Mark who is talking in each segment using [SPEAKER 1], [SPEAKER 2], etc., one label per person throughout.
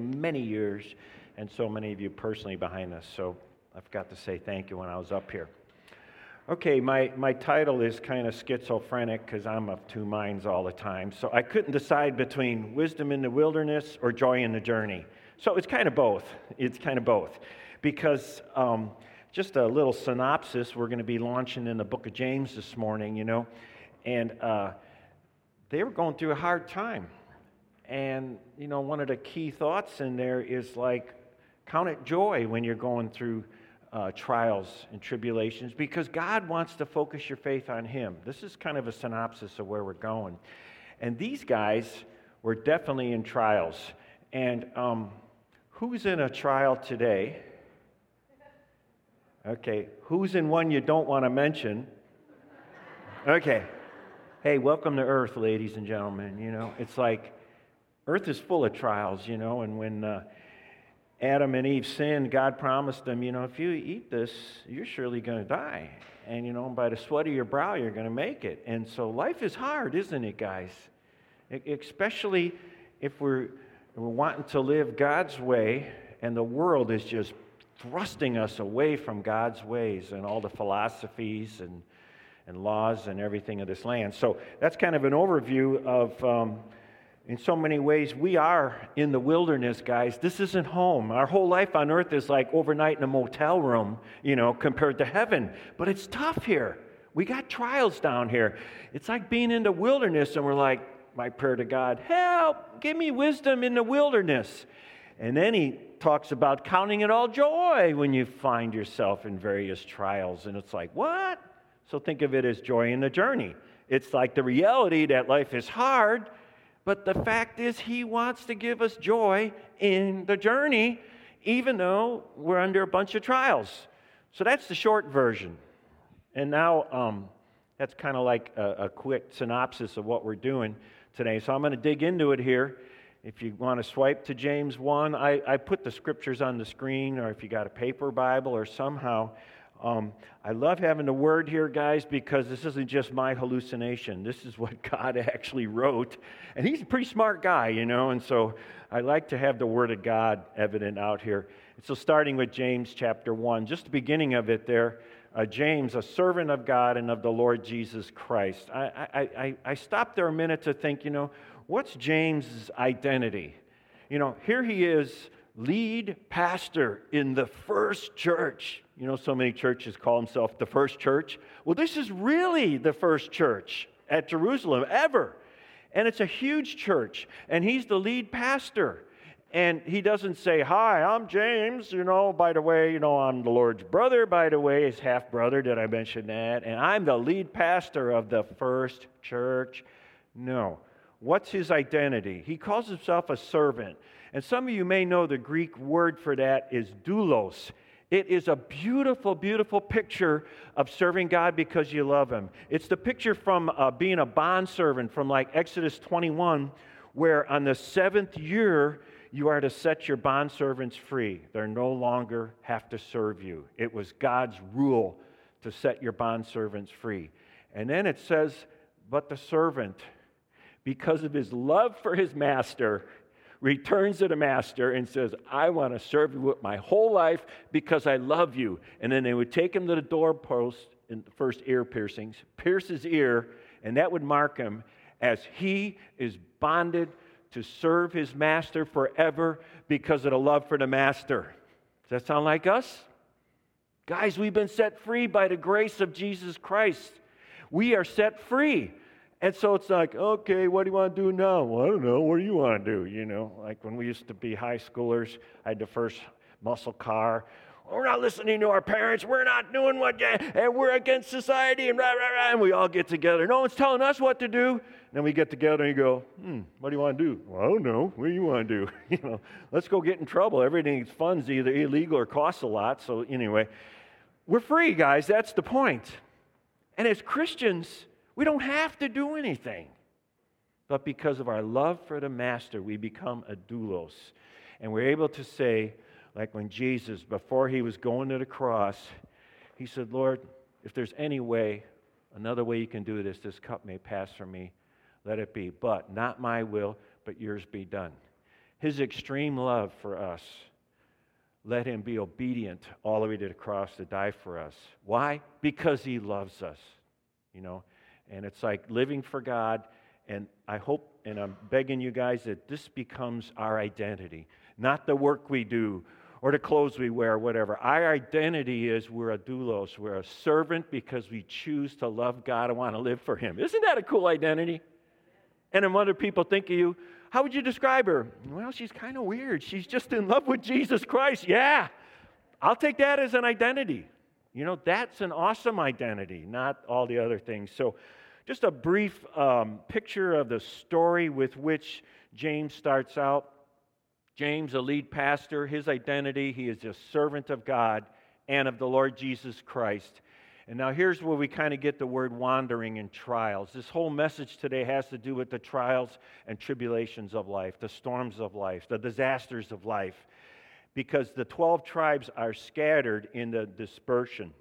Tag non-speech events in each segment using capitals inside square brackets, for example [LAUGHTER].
[SPEAKER 1] many years, and so many of you personally behind us. So I forgot to say thank you when I was up here. Okay, my, my title is kind of schizophrenic because I'm of two minds all the time. So I couldn't decide between wisdom in the wilderness or joy in the journey. So it's kind of both. It's kind of both. Because um, just a little synopsis, we're going to be launching in the book of James this morning, you know, and uh, they were going through a hard time. And, you know, one of the key thoughts in there is like, count it joy when you're going through uh, trials and tribulations because God wants to focus your faith on Him. This is kind of a synopsis of where we're going. And these guys were definitely in trials. And um, who's in a trial today? Okay, who's in one you don't want to mention? Okay. Hey, welcome to Earth, ladies and gentlemen. You know, it's like Earth is full of trials, you know, and when uh, Adam and Eve sinned, God promised them, you know, if you eat this, you're surely going to die. And, you know, by the sweat of your brow, you're going to make it. And so life is hard, isn't it, guys? Especially if we're, we're wanting to live God's way and the world is just thrusting us away from God's ways and all the philosophies and, and laws and everything of this land. So that's kind of an overview of. Um, in so many ways, we are in the wilderness, guys. This isn't home. Our whole life on earth is like overnight in a motel room, you know, compared to heaven. But it's tough here. We got trials down here. It's like being in the wilderness, and we're like, my prayer to God, help, give me wisdom in the wilderness. And then he talks about counting it all joy when you find yourself in various trials. And it's like, what? So think of it as joy in the journey. It's like the reality that life is hard but the fact is, He wants to give us joy in the journey, even though we're under a bunch of trials. So that's the short version. And now um, that's kind of like a, a, quick synopsis of what we're doing today. So I'm going to dig into it here. If you want to swipe to James 1, I, I put the scriptures on the screen, or if you got a paper Bible, or somehow um, I love having the word here, guys, because this isn't just my hallucination. This is what [LAUGHS] God actually wrote. And he's a pretty smart guy, you know, and so I like to have the word of God evident out here. So, starting with James chapter 1, just the beginning of it there, uh, James, a servant of God and of the Lord Jesus Christ. I, I, I, I stopped there a minute to think, you know, what's James's identity? You know, here he is, lead pastor in the first church you know, so many churches call themselves the first church. Well, this is really the first church at Jerusalem ever. And it's a huge church. And he's the lead pastor. And he doesn't say, Hi, I'm James. You know, by the way, you know, I'm the Lord's brother, by the way, his half brother. Did I mention that? And I'm the lead pastor of the first church. No. What's his identity? He calls himself a servant. And some of you may know the Greek word for that is doulos. It is a beautiful, beautiful picture of serving God because you love Him. It's the picture from uh, being a bondservant from like Exodus 21, where on the seventh year, you are to set your bondservants free. They no longer have to serve you. It was God's rule to set your bondservants free. And then it says, but the servant, because of his love for his master, returns to the master and says, I want to serve you with my whole life because I love you. And then they would take him to the doorpost in the first ear piercings, pierce his ear, and that would mark him as he is bonded to serve his master forever because of the love for the master. Does that sound like us? Guys, we've been set free by the grace of Jesus Christ. We are set free. And so it's like, okay, what do you want to do now? Well, I don't know. What do you want to do? You know, like when we used to be high schoolers, I had the first muscle car. We're not listening to our parents. We're not doing what, and we're against society, and rah, rah, rah. And we all get together. No one's telling us what to do. And then we get together and you go, hmm, what do you want to do? Well, I don't know. What do you want to do? [LAUGHS] you know, let's go get in trouble. Everything's fun's either illegal or costs a lot. So anyway, we're free, guys. That's the point. And as Christians, we don't have to do anything. But because of our love for the Master, we become a doulos. And we're able to say, like when Jesus, before he was going to the cross, he said, Lord, if there's any way, another way you can do this, this cup may pass from me, let it be. But not my will, but yours be done. his extreme love for us let him be obedient all the way to the cross to die for us. Why? Because he loves us, you know. And it's like living for God. And I hope, and I'm begging you guys that this becomes our identity, not the work we do or the clothes we wear, whatever. Our identity is we're a doulos, we're a servant because we choose to love God and want to live for Him. Isn't that a cool identity? And then other people think of you, how would you describe her? Well, she's kind of weird. She's just in love with Jesus Christ. Yeah, I'll take that as an identity. You know, that's an awesome identity, not all the other things. So, just a brief um, picture of the story with which James starts out. James, a lead pastor, his identity, he is a servant of God and of the Lord Jesus Christ. And now here's where we kind of get the word wandering and trials. This whole message today has to do with the trials and tribulations of life, the storms of life, the disasters of life, because the 12 tribes are scattered in the dispersion.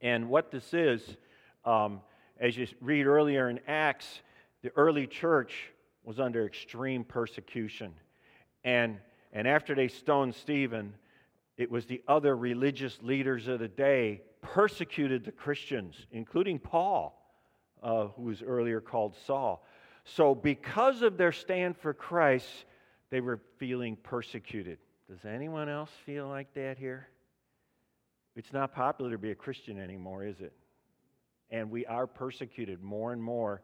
[SPEAKER 1] And what this is, um, as you read earlier in Acts, the early church was under extreme persecution. And, and after they stoned Stephen, it was the other religious leaders of the day persecuted the Christians, including Paul, uh, who was earlier called Saul. So, because of their stand for Christ, they were feeling persecuted. Does anyone else feel like that here? It's not popular to be a Christian anymore, is it? And we are persecuted more and more.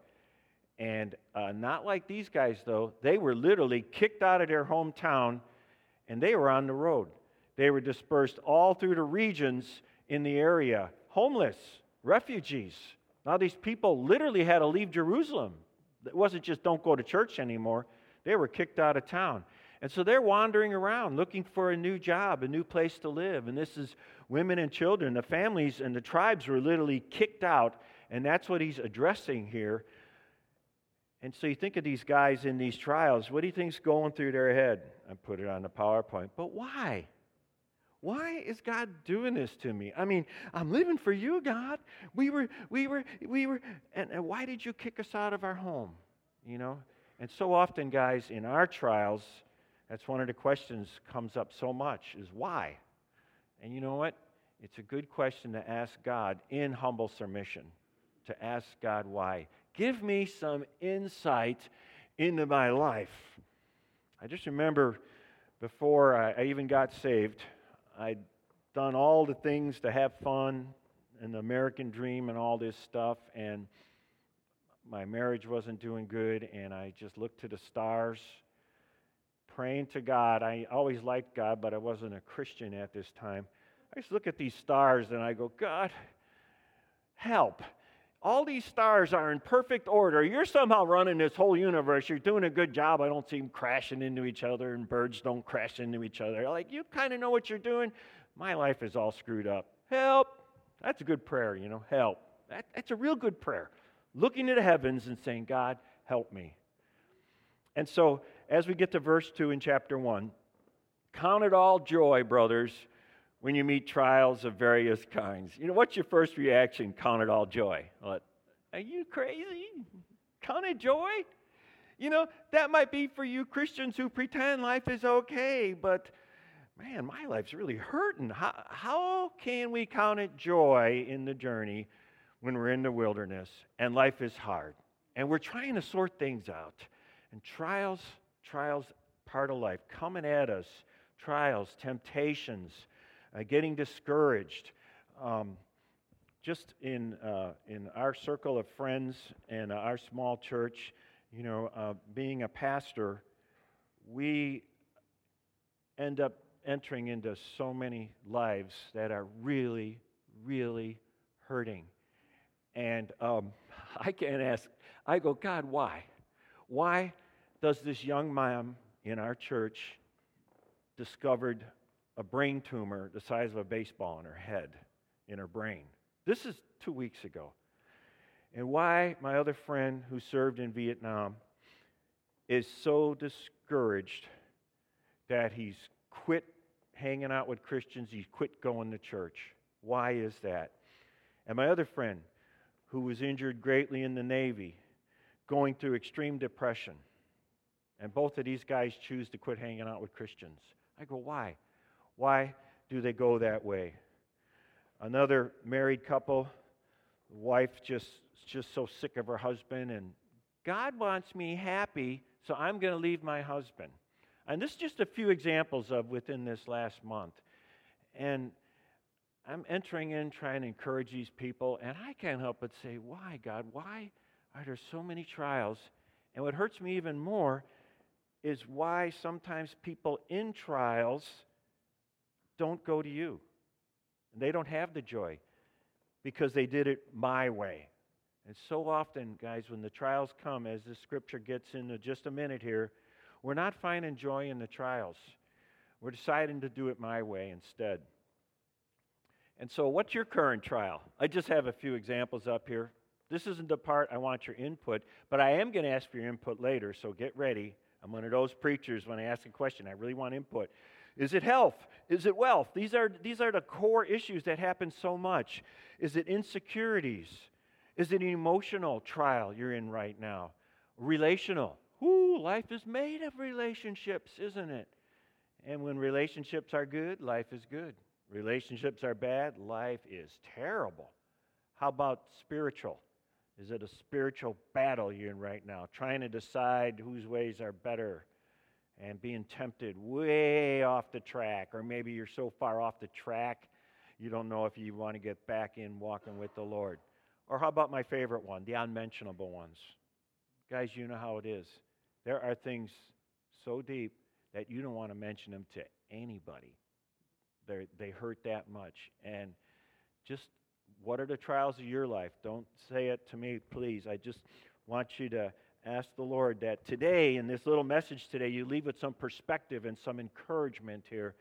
[SPEAKER 1] And uh, not like these guys, though. They were literally kicked out of their hometown and they were on the road. They were dispersed all through the regions in the area, homeless, refugees. Now, these people literally had to leave Jerusalem. It wasn't just don't go to church anymore, they were kicked out of town. And so they're wandering around looking for a new job, a new place to live. And this is women and children. The families and the tribes were literally kicked out. And that's what he's addressing here. And so you think of these guys in these trials. What do you think's going through their head? I put it on the PowerPoint. But why? Why is God doing this to me? I mean, I'm living for you, God. We were, we were, we were, and, and why did you kick us out of our home? You know? And so often, guys, in our trials, that's one of the questions comes up so much is why? And you know what? It's a good question to ask God in humble submission, to ask God why. Give me some insight into my life. I just remember before I even got saved, I'd done all the things to have fun and the American dream and all this stuff, and my marriage wasn't doing good, and I just looked to the stars, praying to God. I always liked God, but I wasn't a Christian at this time. I just look at these stars and I go, God, help. All these stars are in perfect order. You're somehow running this whole universe. You're doing a good job. I don't see them crashing into each other, and birds don't crash into each other. Like, you kind of know what you're doing. My life is all screwed up. Help. That's a good prayer, you know, help. That, that's a real good prayer. Looking to the heavens and saying, God, help me. And so, as we get to verse 2 in chapter 1, count it all joy, brothers, when you meet trials of various kinds. You know, what's your first reaction? Count it all joy. What? Are you crazy? Count it joy? You know, that might be for you Christians who pretend life is okay, but man, my life's really hurting. How, how can we count it joy in the journey when we're in the wilderness and life is hard? And we're trying to sort things out. And trials, trials, part of life coming at us, trials, temptations, uh, getting discouraged. Um, just in, uh, in our circle of friends and our small church, you know, uh, being a pastor, we end up entering into so many lives that are really, really hurting. And um, [LAUGHS] I can't ask, I go, God, why? Why does this young mom in our church discovered a brain tumor the size of a baseball in her head, in her brain. This is two weeks ago. And why my other friend who served in Vietnam is so discouraged that he's quit hanging out with Christians, he's quit going to church. Why is that? And my other friend who was injured greatly in the Navy, going through extreme depression. And both of these guys choose to quit hanging out with Christians. I go, why? Why do they go that way? Another married couple, wife just just so sick of her husband and God wants me happy, so I'm going to leave my husband. And this is just a few examples of within this last month. And I'm entering in trying to encourage these people, and I can't help but say, Why, God? Why are there so many trials? And what hurts me even more is why sometimes people in trials don't go to you. And they don't have the joy because they did it my way. And so often, guys, when the trials come, as the scripture gets into just a minute here, we're not finding joy in the trials. We're deciding to do it my way instead. And so, what's your current trial? I just have a few examples up here. This isn't the part I want your input, but I am going to ask for your input later, so get ready. I'm one of those preachers when I ask a question, I really want input. Is it health? Is it wealth? These are, these are the core issues that happen so much. Is it insecurities? Is it an emotional trial you're in right now? Relational. Ooh, life is made of relationships, isn't it? And when relationships are good, life is good. Relationships are bad, life is terrible. How about spiritual? Is it a spiritual battle you're in right now, trying to decide whose ways are better and being tempted way off the track? Or maybe you're so far off the track you don't know if you want to get back in walking with the Lord. Or how about my favorite one, the unmentionable ones? Guys, you know how it is. There are things so deep that you don't want to mention them to anybody. They're, they hurt that much. And just what are the trials of your life? Don't say it to me, please. I just want you to ask the Lord that today, in this little message today, you leave with some perspective and some encouragement here.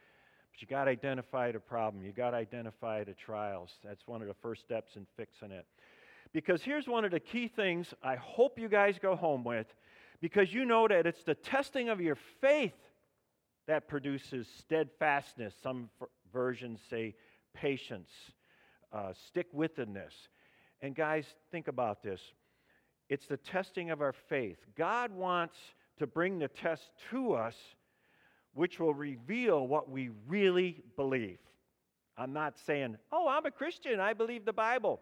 [SPEAKER 1] But you got to identify the problem. You got to identify the trials. That's one of the first steps in fixing it. Because here's one of the key things I hope you guys go home with, because you know that it's the testing of your faith that produces steadfastness. Some versions say patience, uh, stick withedness. And guys, think about this it's the testing of our faith. God wants to bring the test to us, which will reveal what we really believe. I'm not saying, oh, I'm a Christian, I believe the Bible.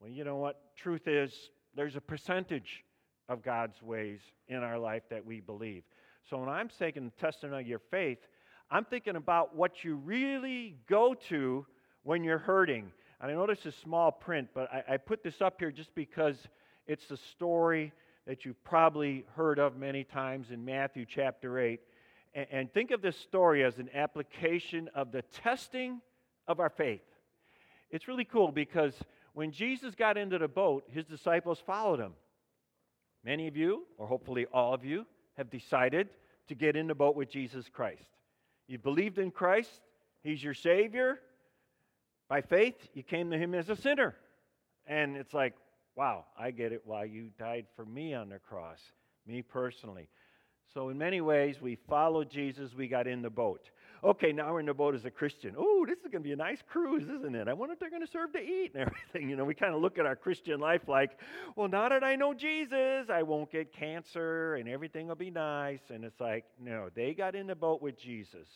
[SPEAKER 1] Well, you know what? Truth is, there's a percentage of God's ways in our life that we believe. So when I'm taking the testing of your faith, I'm thinking about what you really go to when you're hurting. And I this is small print, but I, I put this up here just because it's the story that you've probably heard of many times in Matthew chapter 8. And, and think of this story as an application of the testing of our faith. It's really cool because when Jesus got into the boat, his disciples followed him. Many of you, or hopefully all of you, have decided to get in the boat with Jesus Christ. You believed in Christ, He's your Savior. By faith, you came to Him as a sinner. And it's like, wow, I get it why you died for me on the cross, me personally. So, in many ways, we followed Jesus, we got in the boat. Okay, now we're in the boat as a Christian. Oh, this is going to be a nice cruise, isn't it? I wonder if they're going to serve to eat and [LAUGHS] everything. You know, we kind of look at our Christian life like, well, now that I know Jesus, I won't get cancer and everything will be nice. And it's like, no, they got in the boat with Jesus,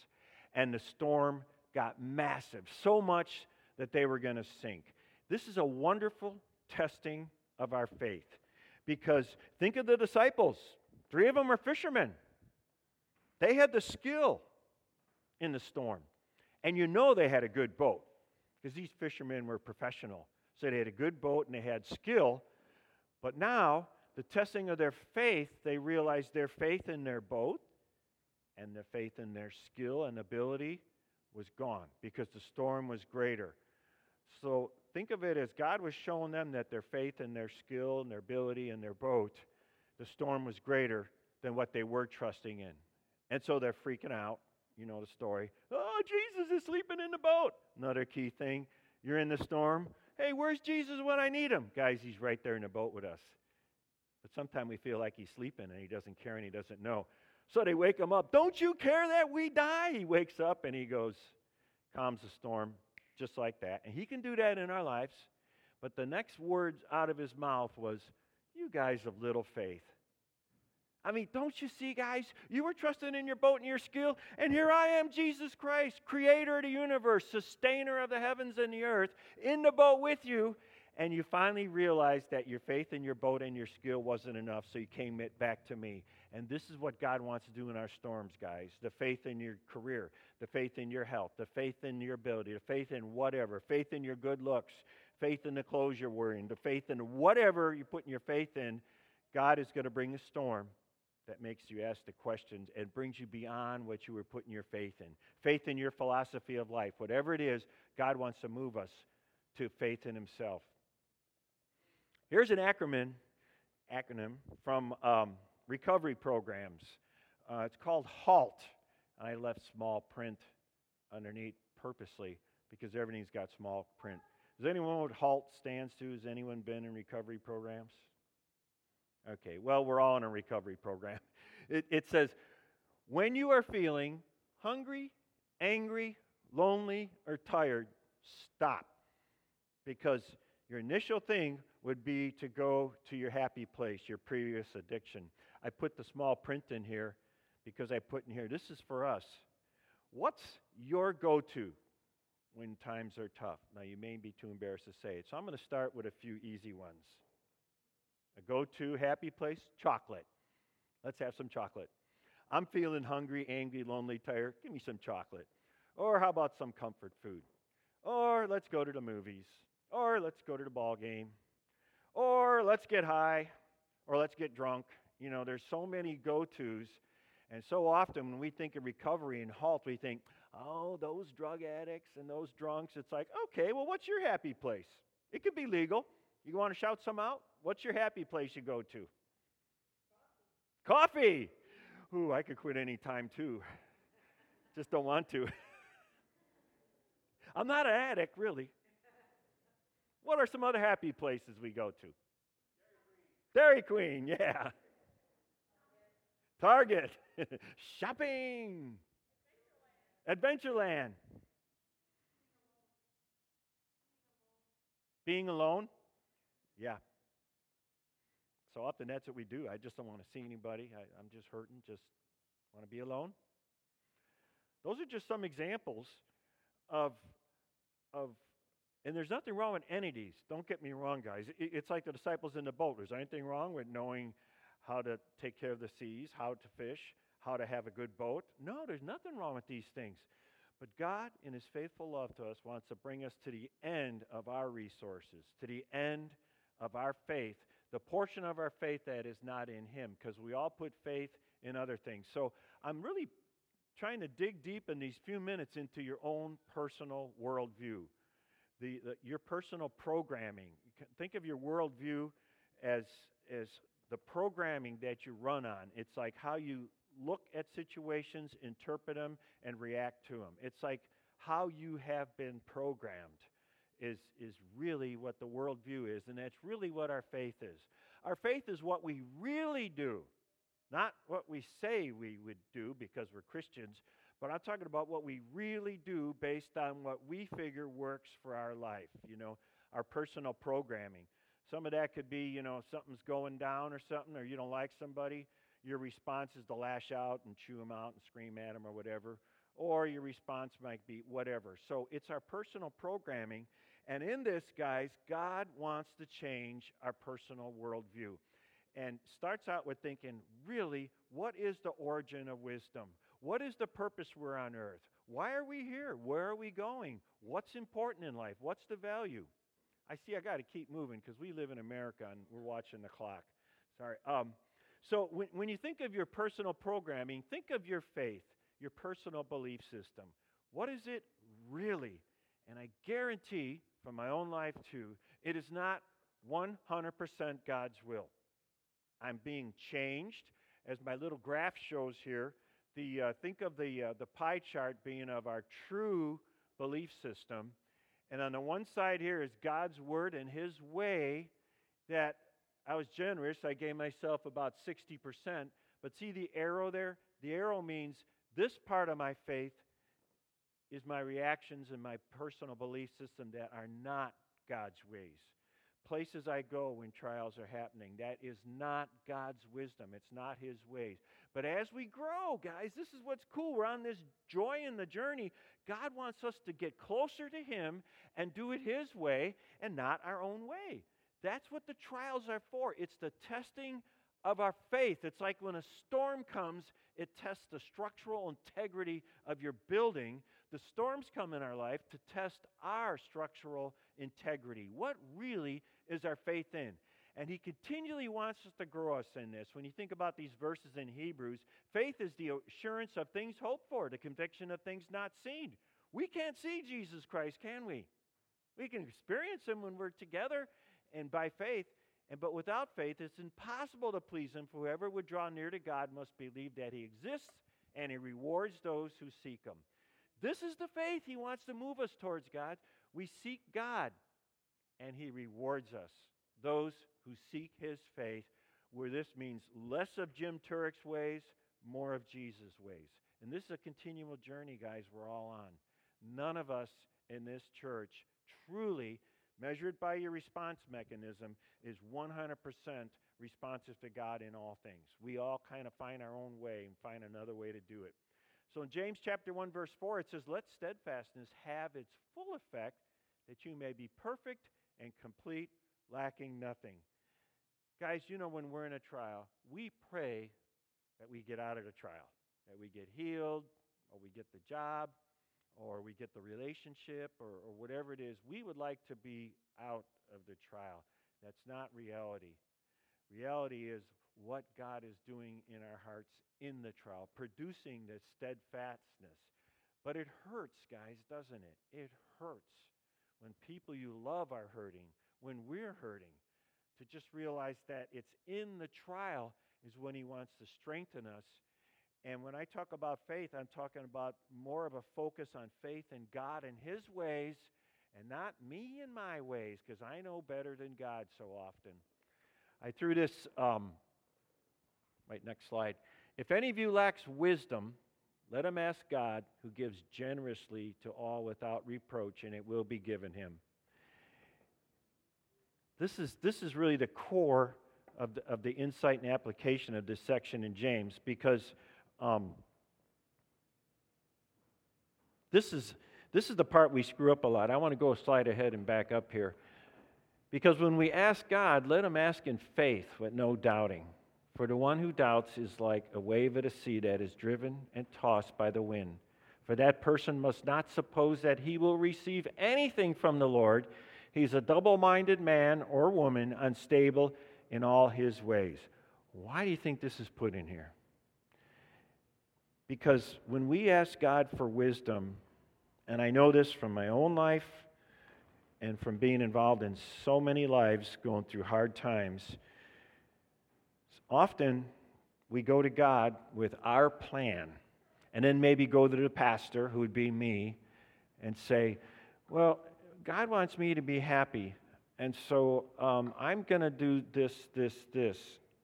[SPEAKER 1] and the storm got massive, so much that they were going to sink. This is a wonderful testing of our faith because think of the disciples. Three of them are fishermen. They had the skill in the storm. And you know they had a good boat because these fishermen were professional. So they had a good boat and they had skill. But now, the testing of their faith, they realized their faith in their boat and their faith in their skill and ability was gone because the storm was greater. So think of it as God was showing them that their faith and their skill and their ability and their boat, the storm was greater than what they were trusting in. And so they're freaking out. You know the story. Oh, Jesus is sleeping in the boat. Another key thing. You're in the storm. Hey, where's Jesus when I need him? Guys, he's right there in the boat with us. But sometimes we feel like he's sleeping and he doesn't care and he doesn't know. So they wake him up. Don't you care that we die? He wakes up and he goes, calms the storm just like that. And he can do that in our lives. But the next words out of his mouth was, You guys of little faith. I mean, don't you see, guys? You were trusting in your boat and your skill, and here I am, Jesus Christ, creator of the universe, sustainer of the heavens and the earth, in the boat with you. And you finally realized that your faith in your boat and your skill wasn't enough, so you came back to me. And this is what God wants to do in our storms, guys the faith in your career, the faith in your health, the faith in your ability, the faith in whatever, faith in your good looks, faith in the clothes you're wearing, the faith in whatever you're putting your faith in. God is going to bring a storm that makes you ask the questions and brings you beyond what you were putting your faith in. Faith in your philosophy of life, whatever it is, God wants to move us to faith in Himself. Here's an acronym, acronym from um, recovery programs. Uh, it's called HALT. And I left small print underneath purposely because everything's got small print. Does anyone know what HALT stands to? Has anyone been in recovery programs? Okay, well, we're all in a recovery program. [LAUGHS] It, it says, when you are feeling hungry, angry, lonely, or tired, stop. Because your initial thing would be to go to your happy place, your previous addiction. I put the small print in here because I put in here, this is for us. What's your go to when times are tough? Now, you may be too embarrassed to say it, so I'm going to start with a few easy ones. A go to happy place? Chocolate. Let's have some chocolate. I'm feeling hungry, angry, lonely, tired. Give me some chocolate. Or how about some comfort food? Or let's go to the movies. Or let's go to the ball game. Or let's get high. Or let's get drunk. You know, there's so many go tos. And so often when we think of recovery and halt, we think, oh, those drug addicts and those drunks. It's like, okay, well, what's your happy place? It could be legal. You want to shout some out? What's your happy place you go to? Coffee. Coffee. Ooh, I could quit any time too. [LAUGHS] Just don't want to. [LAUGHS] I'm not an addict, really. What are some other happy places we go to? Dairy Queen, Dairy Queen yeah. Target. [LAUGHS] Shopping. Adventureland. Being alone? Yeah. So often that's what we do. I just don't want to see anybody. I, I'm just hurting, just want to be alone. Those are just some examples of, of and there's nothing wrong with entities. Don't get me wrong, guys. It's like the disciples in the boat. Is anything wrong with knowing how to take care of the seas, how to fish, how to have a good boat? No, there's nothing wrong with these things. But God, in His faithful love to us, wants to bring us to the end of our resources, to the end of our faith, the portion of our faith that is not in Him, because we all put faith in other things. So I'm really trying to dig deep in these few minutes into your own personal worldview, the, the, your personal programming. Think of your worldview as, as the programming that you run on. It's like how you look at situations, interpret them, and react to them. It's like how you have been programmed is, is really what the worldview is, and that's really what our faith is. Our faith is what we really do, not what we say we would do because we're Christians, but I'm talking about what we really do based on what we figure works for our life, you know, our personal programming. Some of that could be, you know, something's going down or something, or you don't like somebody. Your response is to lash out and chew them out and scream at them or whatever. Or your response might be whatever. So it's our personal programming. And in this, guys, God wants to change our personal worldview. And starts out with thinking, really, what is the origin of wisdom? What is the purpose we're on earth? Why are we here? Where are we going? What's important in life? What's the value? I see I got to keep moving because we live in America and we're watching the clock. Sorry. Um, so when, when you think of your personal programming, think of your faith, your personal belief system. What is it really? And I guarantee from my own life too, it is not 100% God's will. I'm being changed, as my little graph shows here. The, uh, think of the, uh, the pie chart being of our true belief system. And on the one side here is God's word and his way that I was generous. I gave myself about 60%. But see the arrow there? The arrow means this part of my faith is my reactions and my personal belief system that are not God's ways. places I go when trials are happening. That is not God's wisdom. It's not His ways. But as we grow, guys, this is what's cool. We're on this joy in the journey. God wants us to get closer to Him and do it His way and not our own way. That's what the trials are for. It's the testing of our faith. It's like when a storm comes, it tests the structural integrity of your building. The storms come in our life to test our structural integrity. What really is our faith in? And he continually wants us to grow us in this. When you think about these verses in Hebrews, faith is the assurance of things hoped for, the conviction of things not seen. We can't see Jesus Christ, can we? We can experience him when we're together and by faith, and but without faith, it's impossible to please him. For whoever would draw near to God must believe that he exists and he rewards those who seek him. This is the faith he wants to move us towards God. We seek God and he rewards us. Those who seek his faith, where this means less of Jim Turek's ways, more of Jesus' ways. And this is a continual journey, guys, we're all on. None of us in this church truly measured by your response mechanism, is 100% responsive to God in all things. We all kind of find our own way and find another way to do it. So in James chapter 1 verse 4 it says let steadfastness have its full effect that you may be perfect and complete lacking nothing. Guys, you know when we're in a trial, we pray that we get out of the trial, that we get healed or we get the job or we get the relationship or, or whatever it is, we would like to be out of the trial. That's not reality. Reality is what God is doing in our hearts in the trial, producing this steadfastness. But it hurts, guys, doesn't it? It hurts when people you love are hurting, when we're hurting. To just realize that it's in the trial is when He wants to strengthen us and when I talk about faith, I'm talking about more of a focus on faith in God and His ways and not me and my ways because I know better than God so often. I threw this, um, right, next slide. If any of you lacks wisdom, let him ask God, who gives generously to all without reproach, and it will be given him. This is, this is really the core of the, of the insight and application of this section in James because um, this, is, this is the part we screw up a lot. I want to go a slide ahead and back up here. Because when we ask God, let him ask in faith with no doubting. For the one who doubts is like a wave at a sea that is driven and tossed by the wind. For that person must not suppose that he will receive anything from the Lord. He's a double minded man or woman, unstable in all his ways. Why do you think this is put in here? Because when we ask God for wisdom, and I know this from my own life and from being involved in so many lives going through hard times, often we go to God with our plan and then maybe go to the pastor, who would be me, and say, Well, God wants me to be happy, and so um, I'm going to do this, this, this.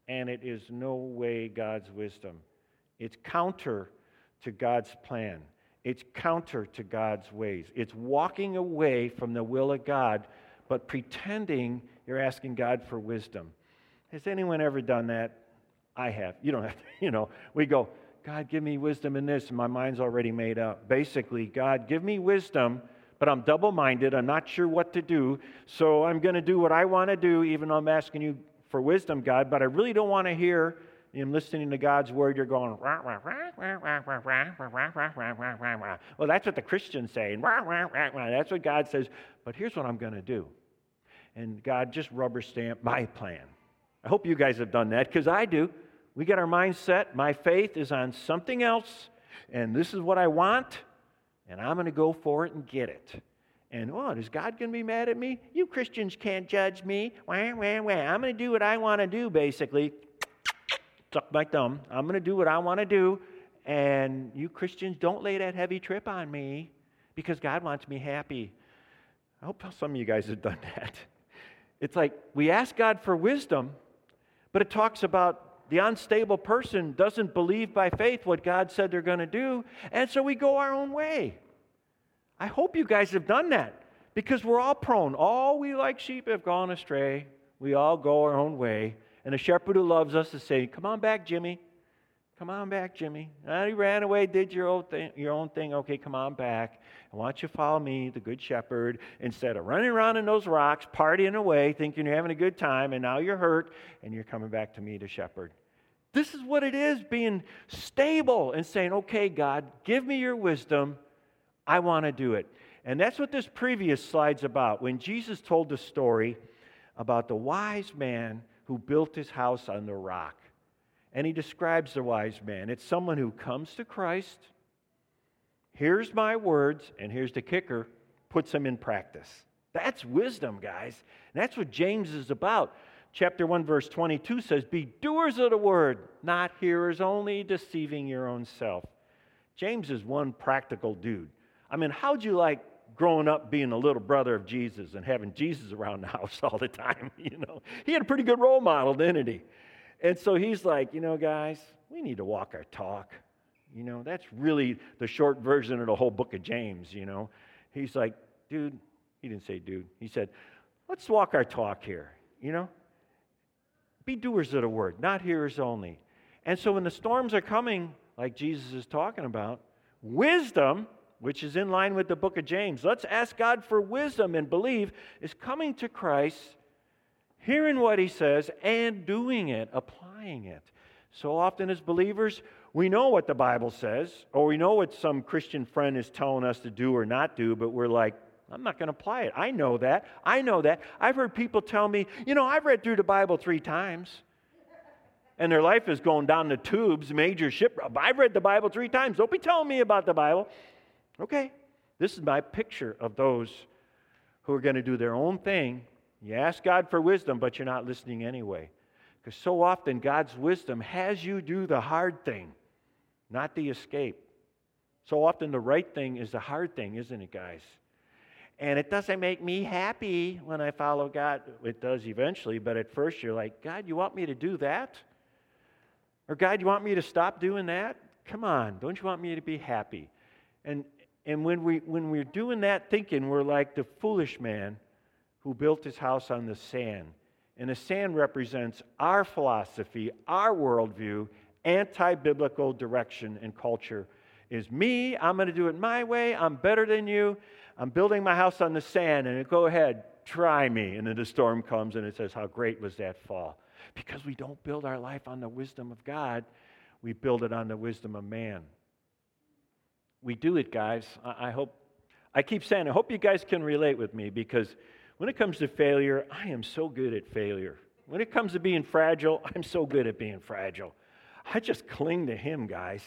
[SPEAKER 1] And it is no way God's wisdom. It's counter to God's plan. It's counter to God's ways. It's walking away from the will of God, but pretending you're asking God for wisdom. Has anyone ever done that? I have. You don't have to, [LAUGHS] you know. We go, God, give me wisdom in this, and my mind's already made up. Basically, God, give me wisdom, but I'm double minded. I'm not sure what to do. So I'm going to do what I want to do, even though I'm asking you for wisdom, God. But I really don't want to hear in listening to God's word, you're going, well, that's what the Christian's saying. That's what God says. But here's what I'm going to do. And God, just rubber stamp my plan. I hope you guys have done that because I do. We get our mindset. My faith is on something else, and this is what I want, and I'm going to go for it and get it. And what, is God going to be mad at me? You Christians can't judge me. Wah, wah, wah. I'm going to do what I want to do, basically suck my thumb. I'm going to do what I want to do. And you Christians, don't lay that heavy trip on me because God wants me happy. I hope some of you guys have done [LAUGHS] that. It's like we ask God for wisdom, but it talks about the unstable person doesn't believe by faith what God said they're going to do, and so we go our own way. I hope you guys have done that Because we're all prone. All we like sheep have gone astray. We all go our own way. And a shepherd who loves us is saying, Come on back, Jimmy. Come on back, Jimmy. And he ran away, did your own thing, your own thing. Okay, come on back. Why don't you follow me, the good shepherd, instead of running around in those rocks, partying away, thinking you're having a good time, and now you're hurt, and you're coming back to me, the shepherd. This is what it is being stable and saying, okay, God, give me your wisdom. I want to do it. And that's what this previous slide's about. When Jesus told the story about the wise man who built his house on the rock. And he describes the wise man it's someone who comes to Christ, hears my words, and here's the kicker puts them in practice. That's wisdom, guys. And that's what James is about. Chapter 1, verse 22 says, Be doers of the word, not hearers only, deceiving your own self. James is one practical dude. I mean, how'd you like growing up being a little brother of Jesus and having Jesus around the [LAUGHS] house all the time? [LAUGHS] You know, he had a pretty good role model, didn't he? And so he's like, you know, guys, we need to walk our talk. You know, that's really the short version of the whole book of James, you know. He's like, dude, he didn't say dude. He said, let's walk our talk here, you know. Be doers of the word, not hearers only. And so when the storms are coming, like Jesus is talking about, wisdom, which is in line with the book of James, let's ask God for wisdom and believe, is coming to Christ hearing what he says and doing it, applying it. So often, as believers, we know what the Bible says, or we know what some Christian friend is telling us to do or not do, but we're like, I'm not going to apply it. I know that. I know that. I've heard people tell me, you know, I've read through the Bible three times. And their life is going down the tubes, major ship. I've read the Bible three times. Don't be telling me about the Bible. Okay, this is my picture of those who are going to do their own thing you ask God for wisdom, but you're not listening anyway. Because so often God's wisdom has you do the hard thing, not the escape. So often the right thing is the hard thing, isn't it, guys? And it doesn't make me happy when I follow God. It does eventually, but at first you're like, God, you want me to do that? Or God, you want me to stop doing that? Come on, don't you want me to be happy? And, and when, we, when we're doing that thinking, we're like the foolish man who built his house on the sand. And the sand represents our philosophy, our worldview, anti biblical direction and culture. Is me, I'm going to do it my way, I'm better than you, I'm building my house on the sand, and go ahead, try me. And then the storm comes and it says, How great was that fall? Because we don't build our life on the wisdom of God, we build it on the wisdom of man. We do it, guys. I hope, I keep saying, I hope you guys can relate with me because when it comes to failure, I am so good at failure. When it comes to being fragile, I'm so good at being fragile. I just cling to Him, guys.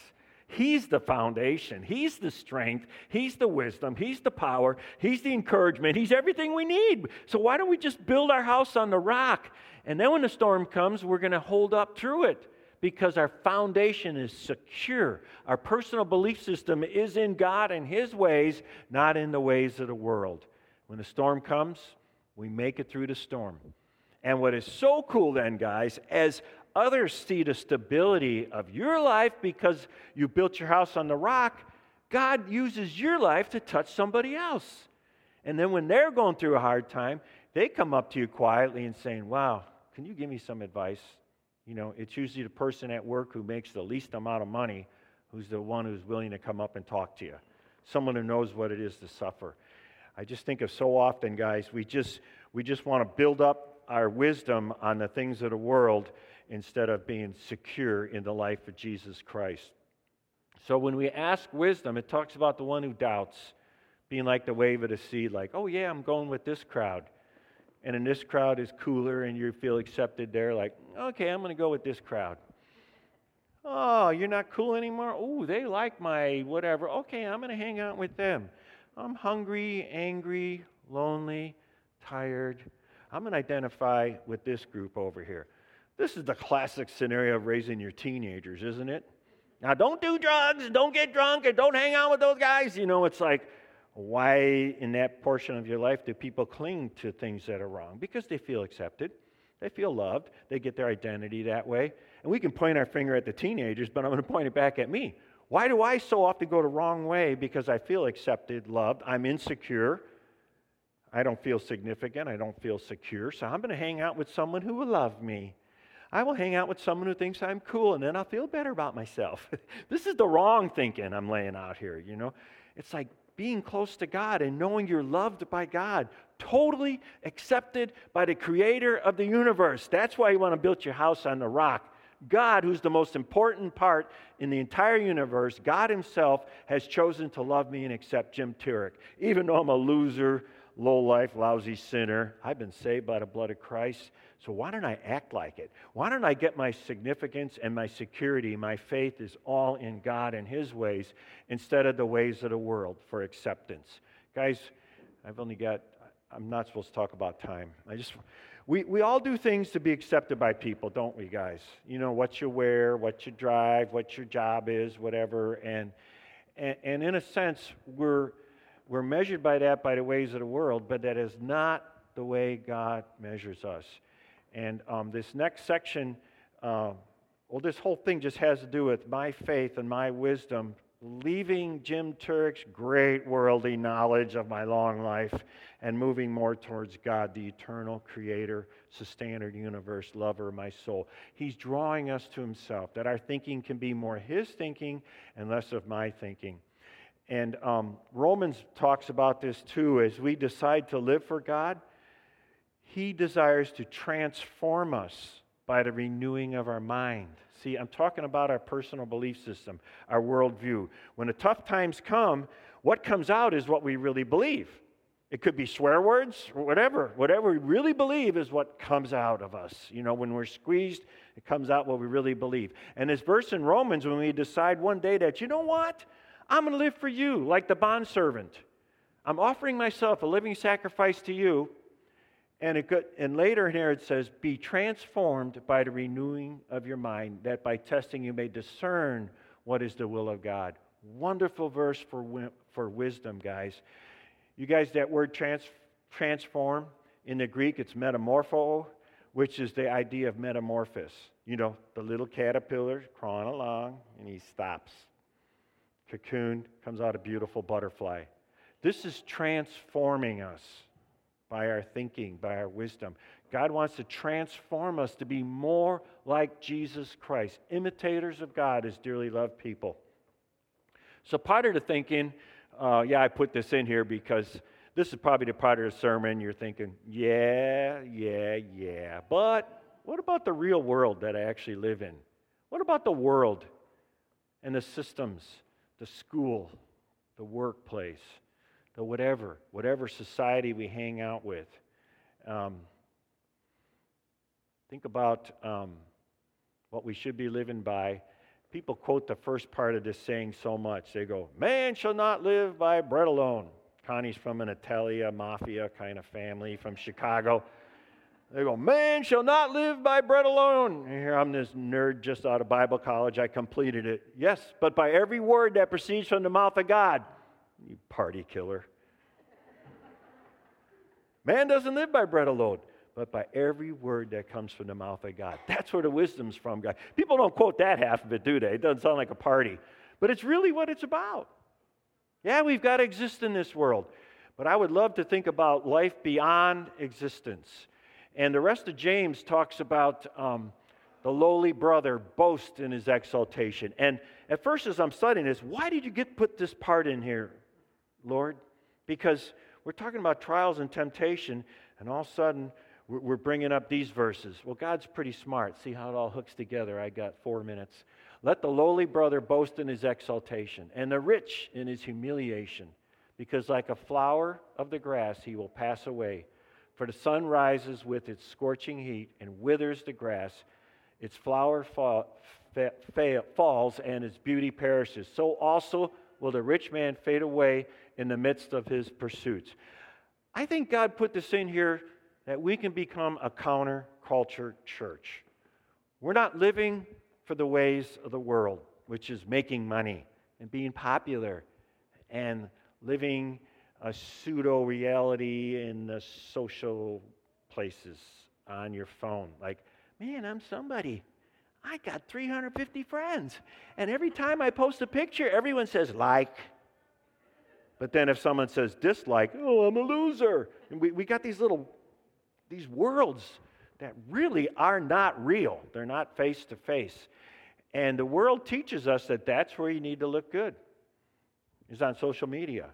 [SPEAKER 1] He's the foundation. He's the strength. He's the wisdom. He's the power. He's the encouragement. He's everything we need. So why don't we just build our house on the rock? And then when the storm comes, we're going to hold up through it because our foundation is secure. Our personal belief system is in God and His ways, not in the ways of the world. When the storm comes, we make it through the storm. And what is so cool then, guys, as others see the stability of your life because you built your house on the rock, God uses your life to touch somebody else. And then when they're going through a hard time, they come up to you quietly and saying, Wow, can you give me some advice? You know, it's usually the person at work who makes the least amount of money who's the one who's willing to come up and talk to you. Someone who knows what it is to suffer. I just think of so often, guys, we just, we just want to build up our wisdom on the things of the world instead of being secure in the life of Jesus Christ. So when we ask wisdom, it talks about the one who doubts being like the wave of the sea, like, oh, yeah, I'm going with this crowd. And in this crowd is cooler and you feel accepted there, like, okay, I'm going to go with this crowd. Oh, you're not cool anymore? Oh, they like my whatever. Okay, I'm going to hang out with them. I'm hungry, angry, lonely, tired. I'm going to identify with this group over here. This is the classic scenario of raising your teenagers, isn't it? Now, don't do drugs, don't get drunk, and don't hang out with those guys. You know, it's like, why in that portion of your life do people cling to things that are wrong? Because they feel accepted, they feel loved, they get their identity that way. And we can point our finger at the teenagers, but I'm going to point it back at me. Why do I so often go the wrong way? Because I feel accepted, loved, I'm insecure. I don't feel significant. I don't feel secure. So I'm going to hang out with someone who will love me. I will hang out with someone who thinks I'm cool, and then I'll feel better about myself. [LAUGHS] this is the wrong thinking I'm laying out here, you know? It's like being close to God and knowing you're loved by God, totally accepted by the creator of the universe. That's why you want to build your house on the rock. God, who's the most important part in the entire universe, God Himself has chosen to love me and accept Jim Turek. Even though I'm a loser, low life, lousy sinner, I've been saved by the blood of Christ. So why don't I act like it? Why don't I get my significance and my security? My faith is all in God and His ways instead of the ways of the world for acceptance. Guys, I've only got, I'm not supposed to talk about time. I just, we, we all do things to be accepted by people, don't we, guys? You know, what you wear, what you drive, what your job is, whatever. And, and, and in a sense, we're, we're measured by that by the ways of the world, but that is not the way God measures us. And um, this next section, uh, well, this whole thing just has to do with my faith and my wisdom, leaving Jim Turek's great worldly knowledge of my long life and moving more towards God, the eternal creator, sustainer universe, lover of my soul. He's drawing us to himself, that our thinking can be more his thinking and less of my thinking. And um, Romans talks about this too. As we decide to live for God, he desires to transform us by the renewing of our mind. See, I'm talking about our personal belief system, our worldview. When the tough times come, what comes out is what we really believe. It could be swear words or whatever. Whatever we really believe is what comes out of us. You know, when we're squeezed, it comes out what we really believe. And this verse in Romans, when we decide one day that, you know what? I'm going to live for you like the bondservant. I'm offering myself a living sacrifice to you. And, and later in here it says, Be transformed by the renewing of your mind, that by testing you may discern what is the will of God. Wonderful verse for, for wisdom, guys. You guys, that word trans, transform in the Greek, it's metamorpho, which is the idea of metamorphosis. You know, the little caterpillar crawling along and he stops. Cocoon comes out a beautiful butterfly. This is transforming us by our thinking, by our wisdom. God wants to transform us to be more like Jesus Christ, imitators of God as dearly loved people. So, part of the thinking, uh, yeah, I put this in here because this is probably the part of the sermon you're thinking, yeah, yeah, yeah. But what about the real world that I actually live in? What about the world and the systems, the school, the workplace? The whatever, whatever society we hang out with. Um, think about um, what we should be living by. People quote the first part of this saying so much. They go, Man shall not live by bread alone. Connie's from an Italia mafia kind of family from Chicago. They go, Man shall not live by bread alone. And here I'm this nerd just out of Bible college. I completed it. Yes, but by every word that proceeds from the mouth of God. You party killer. Man doesn't live by bread alone, but by every word that comes from the mouth of God. That's where the wisdom's from, God. People don't quote that half of it, do they? It doesn't sound like a party. But it's really what it's about. Yeah, we've got to exist in this world. But I would love to think about life beyond existence. And the rest of James talks about um, the lowly brother boast in his exaltation. And at first, as I'm studying this, why did you get put this part in here, Lord? Because we're talking about trials and temptation, and all of a sudden we're bringing up these verses. Well, God's pretty smart. See how it all hooks together. I got four minutes. Let the lowly brother boast in his exaltation, and the rich in his humiliation, because like a flower of the grass he will pass away. For the sun rises with its scorching heat and withers the grass, its flower fa- fa- falls, and its beauty perishes. So also will the rich man fade away in the midst of his pursuits. I think God put this in here that we can become a counterculture church. We're not living for the ways of the world, which is making money and being popular and living a pseudo reality in the social places on your phone. Like, man, I'm somebody. I got 350 friends. And every time I post a picture, everyone says, like, But then if someone says dislike, oh, I'm a loser. And we, we got these little, these worlds that really are not real. They're not face to face. And the world teaches us that that's where you need to look good, is on social media.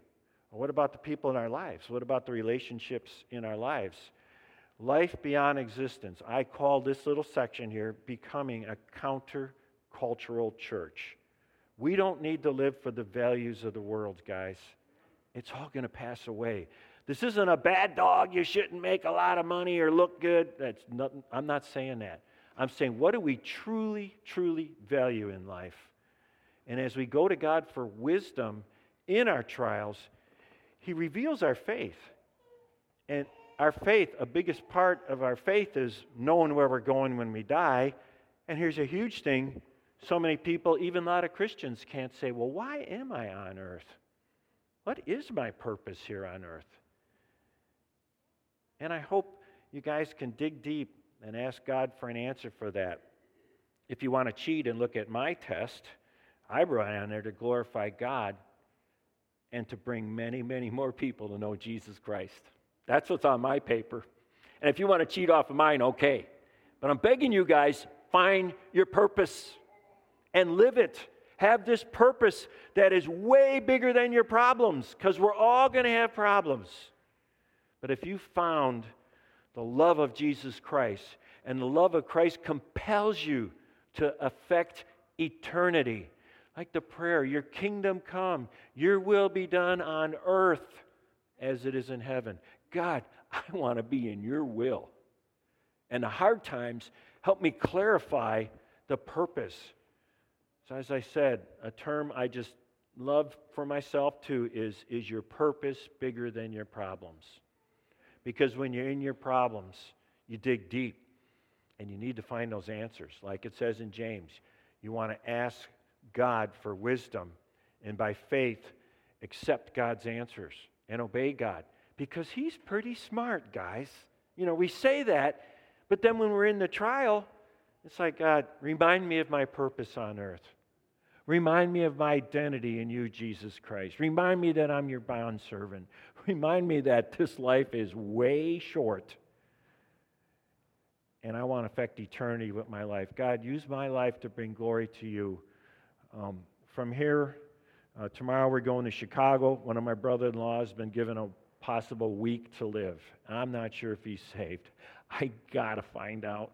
[SPEAKER 1] what about the people in our lives? What about the relationships in our lives? Life beyond existence. I call this little section here becoming a counter-cultural church. We don't need to live for the values of the world, guys. It's all going to pass away. This isn't a bad dog. You shouldn't make a lot of money or look good. That's nothing. I'm not saying that. I'm saying, what do we truly, truly value in life? And as we go to God for wisdom in our trials, He reveals our faith. And our faith, a biggest part of our faith is knowing where we're going when we die. And here's a huge thing so many people, even a lot of Christians, can't say, well, why am I on earth? What is my purpose here on earth? And I hope you guys can dig deep and ask God for an answer for that. If you want to cheat and look at my test, I brought on there to glorify God and to bring many, many more people to know Jesus Christ. That's what's on my paper. And if you want to cheat off of mine, okay. But I'm begging you guys, find your purpose and live it. Have this purpose that is way bigger than your problems, because we're all going to have problems. But if you found the love of Jesus Christ, and the love of Christ compels you to affect eternity, like the prayer, Your kingdom come, Your will be done on earth as it is in heaven. God, [LAUGHS] I want to be in Your will. And the hard times help me clarify the purpose so, as I said, a term I just love for myself too is is your purpose bigger than your problems? Because when you're in your problems, you dig deep and you need to find those answers. Like it says in James, you want to ask God for wisdom and by faith accept God's answers and obey God because He's pretty smart, guys. You know, we say that, but then when we're in the trial, it's like, God, remind me of my purpose on earth. Remind me of my identity in you, Jesus Christ. Remind me that I'm your bound servant. [LAUGHS] Remind me that this life is way short and I want to affect eternity with my life. God, use my life to bring glory to you. Um, from here, uh, tomorrow we're going to Chicago. One of my brother in laws has been given a possible week to live. I'm not sure if he's saved. [LAUGHS] I got to find out.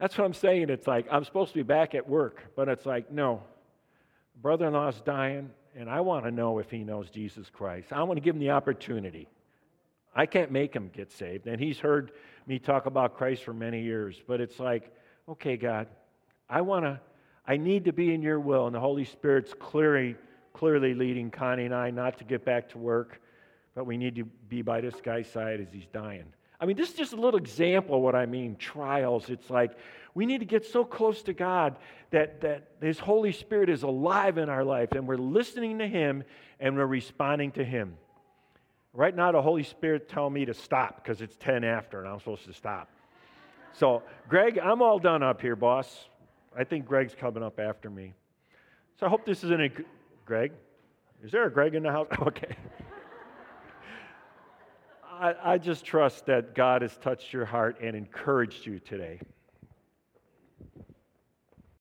[SPEAKER 1] That's what I'm saying. It's like I'm supposed to be back at work, but it's like, no, brother in law's dying, and I want to know if he knows Jesus Christ. I want to give him the opportunity. I can't make him get saved. And he's heard me talk about Christ for many years, but it's like, okay, God, I want to, I need to be in your will. And the Holy Spirit's clearly, clearly leading Connie and I not to get back to work, but we need to be by this guy's side as he's dying. I mean, this is just a little example of what I mean trials. It's like we need to get so close to God that, that His Holy Spirit is alive in our life and we're listening to Him and we're responding to Him. Right now, the Holy Spirit tell me to stop because it's 10 after and I'm supposed to stop. So, Greg, I'm all done up here, boss. I think Greg's coming up after me. So I hope this isn't a. Greg? Is there a Greg in the house? [LAUGHS] Okay. I, I just trust that God has touched your heart and encouraged you today.